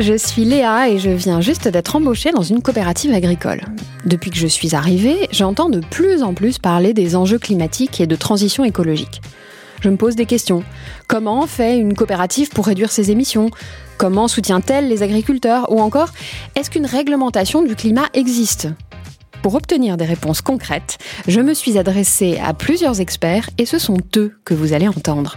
je suis Léa et je viens juste d'être embauchée dans une coopérative agricole. Depuis que je suis arrivée, j'entends de plus en plus parler des enjeux climatiques et de transition écologique. Je me pose des questions. Comment fait une coopérative pour réduire ses émissions? Comment soutient-elle les agriculteurs? Ou encore, est-ce qu'une réglementation du climat existe? Pour obtenir des réponses concrètes, je me suis adressée à plusieurs experts et ce sont eux que vous allez entendre.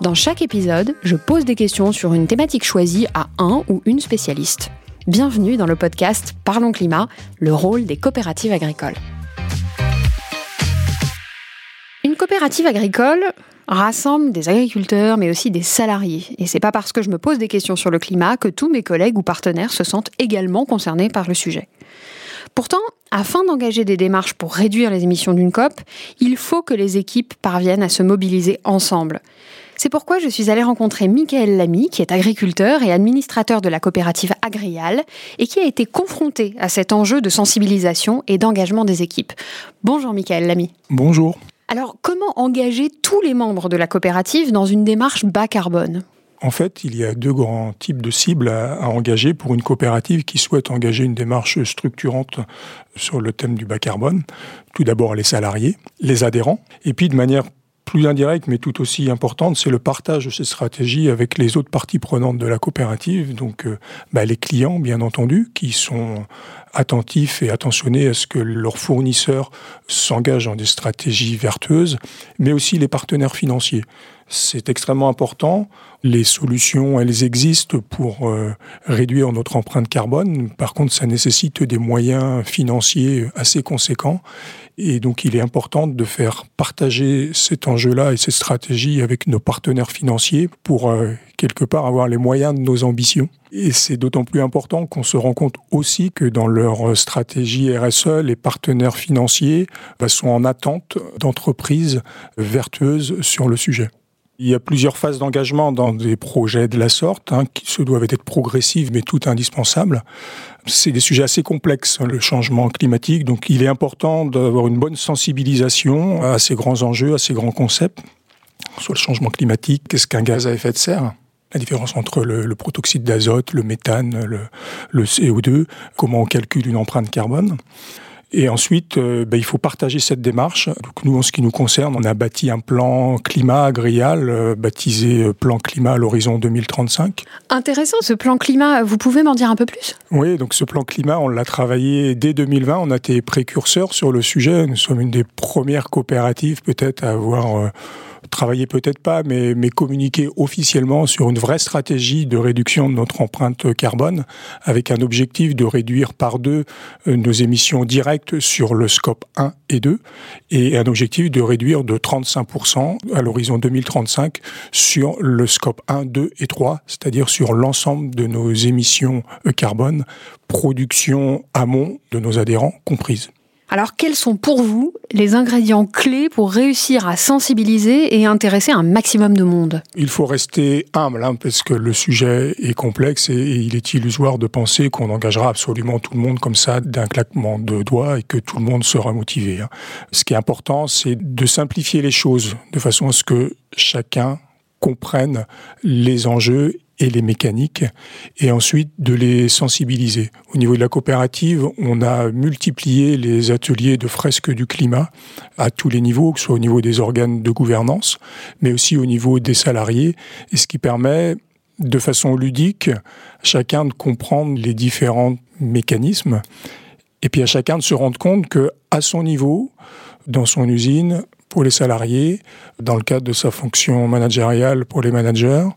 Dans chaque épisode, je pose des questions sur une thématique choisie à un ou une spécialiste. Bienvenue dans le podcast Parlons Climat, le rôle des coopératives agricoles. Une coopérative agricole rassemble des agriculteurs mais aussi des salariés. Et c'est pas parce que je me pose des questions sur le climat que tous mes collègues ou partenaires se sentent également concernés par le sujet. Pourtant, afin d'engager des démarches pour réduire les émissions d'une COP, il faut que les équipes parviennent à se mobiliser ensemble. C'est pourquoi je suis allée rencontrer Michael Lamy, qui est agriculteur et administrateur de la coopérative Agrial, et qui a été confronté à cet enjeu de sensibilisation et d'engagement des équipes. Bonjour Michael Lamy. Bonjour. Alors, comment engager tous les membres de la coopérative dans une démarche bas carbone? En fait, il y a deux grands types de cibles à, engager pour une coopérative qui souhaite engager une démarche structurante sur le thème du bas carbone. Tout d'abord les salariés, les adhérents, et puis de manière plus indirecte mais tout aussi importante, c'est le partage de ces stratégies avec les autres parties prenantes de la coopérative, donc euh, bah, les clients bien entendu, qui sont attentifs et attentionnés à ce que leurs fournisseurs s'engagent dans des stratégies vertueuses, mais aussi les partenaires financiers. C'est extrêmement important. Les solutions, elles existent pour euh, réduire notre empreinte carbone. Par contre, ça nécessite des moyens financiers assez conséquents. Et donc, il est important de faire partager cet enjeu-là et cette stratégie avec nos partenaires financiers pour, euh, quelque part, avoir les moyens de nos ambitions. Et c'est d'autant plus important qu'on se rend compte aussi que dans leur stratégie RSE, les partenaires financiers bah, sont en attente d'entreprises vertueuses sur le sujet. Il y a plusieurs phases d'engagement dans des projets de la sorte, hein, qui se doivent être progressives mais tout indispensables. C'est des sujets assez complexes, hein, le changement climatique, donc il est important d'avoir une bonne sensibilisation à ces grands enjeux, à ces grands concepts. Sur le changement climatique, qu'est-ce qu'un gaz à effet de serre la différence entre le, protoxyde d'azote, le méthane, le, le CO2, comment on calcule une empreinte carbone. Et ensuite, euh, ben, il faut partager cette démarche. Donc nous, en ce qui nous concerne, on a bâti un plan climat agrial, euh, baptisé euh, Plan climat à l'horizon 2035. Intéressant, ce plan climat, vous pouvez m'en dire un peu plus? Oui, donc ce plan climat, on l'a travaillé dès 2020. On a été précurseurs sur le sujet. Nous sommes une des premières coopératives peut-être à avoir travailler peut-être pas, mais, communiquer officiellement sur une vraie stratégie de réduction de notre empreinte carbone, avec un objectif de réduire par deux euh, nos émissions directes sur le scope 1 et 2, et un objectif de réduire de 35% à l'horizon 2035 sur le scope 1, 2 et 3, c'est-à-dire sur l'ensemble de nos émissions carbone, production amont de nos adhérents comprises. Alors quels sont pour vous les ingrédients clés pour réussir à sensibiliser et intéresser un maximum de monde? Il faut rester humble hein, parce que le sujet est complexe et, il est illusoire de penser qu'on engagera absolument tout le monde comme ça d'un claquement de doigts et que tout le monde sera motivé. Hein. Ce qui est important, c'est de simplifier les choses de façon à ce que chacun comprenne les enjeux et les mécaniques, et ensuite de les sensibiliser. Au niveau de la coopérative, on a multiplié les ateliers de fresques du climat à tous les niveaux, que ce soit au niveau des organes de gouvernance, mais aussi au niveau des salariés, et ce qui permet de façon ludique chacun de comprendre les différents mécanismes, et puis à chacun de se rendre compte que à son niveau, dans son usine, pour les salariés, dans le cadre de sa fonction managériale pour les managers,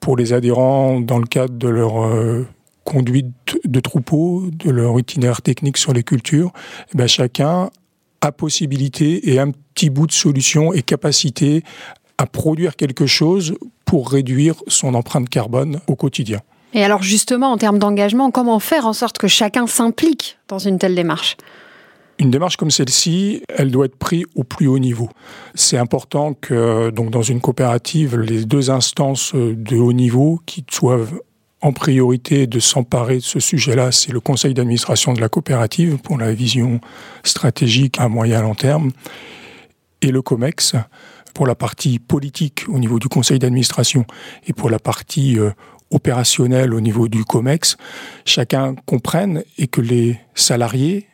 pour les adhérents dans le cadre de leur euh, conduite de troupeau, de leur itinéraire technique sur les cultures, eh ben, chacun a possibilité et un petit bout de solution et capacité à produire quelque chose pour réduire son empreinte carbone au quotidien. Et alors justement, en termes d'engagement, comment faire en sorte que chacun s'implique dans une telle démarche? Une démarche comme celle-ci, elle doit être prise au plus haut niveau. C'est important que, dans une coopérative, les deux instances de haut niveau qui doivent en priorité de s'emparer de ce sujet-là, c'est le conseil d'administration de la coopérative pour la vision stratégique à moyen et long terme, et le COMEX pour la partie politique au niveau du conseil d'administration et pour la partie euh, opérationnel au niveau du COMEX, chacun comprenne et que les salariés,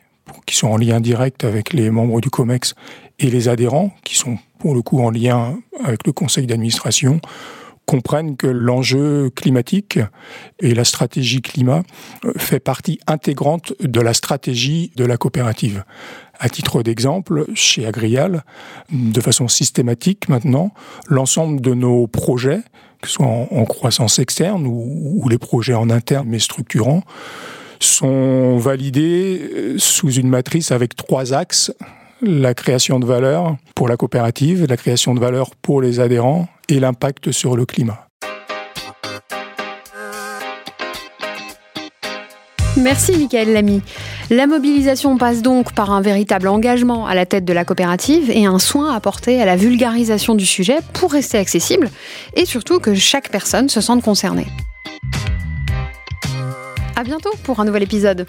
qui sont en lien direct avec les membres du COMEX, et les adhérents, qui sont pour le coup en lien avec le conseil d'administration, comprennent que l'enjeu climatique et la stratégie climat euh, fait partie intégrante de la stratégie de la coopérative. À titre d'exemple, chez Agrial, de façon systématique maintenant, l'ensemble de nos projets, que ce soit en, croissance externe ou, ou les projets en interne mais structurants, sont validés euh, sous une matrice avec trois axes la création de valeur pour la coopérative, la création de valeur pour les adhérents et l'impact sur le climat. Merci Michael Lamy. La mobilisation passe donc par un véritable engagement à la tête de la coopérative et un soin apporté à la vulgarisation du sujet pour rester accessible et surtout que chaque personne se sente concernée. À bientôt pour un nouvel épisode.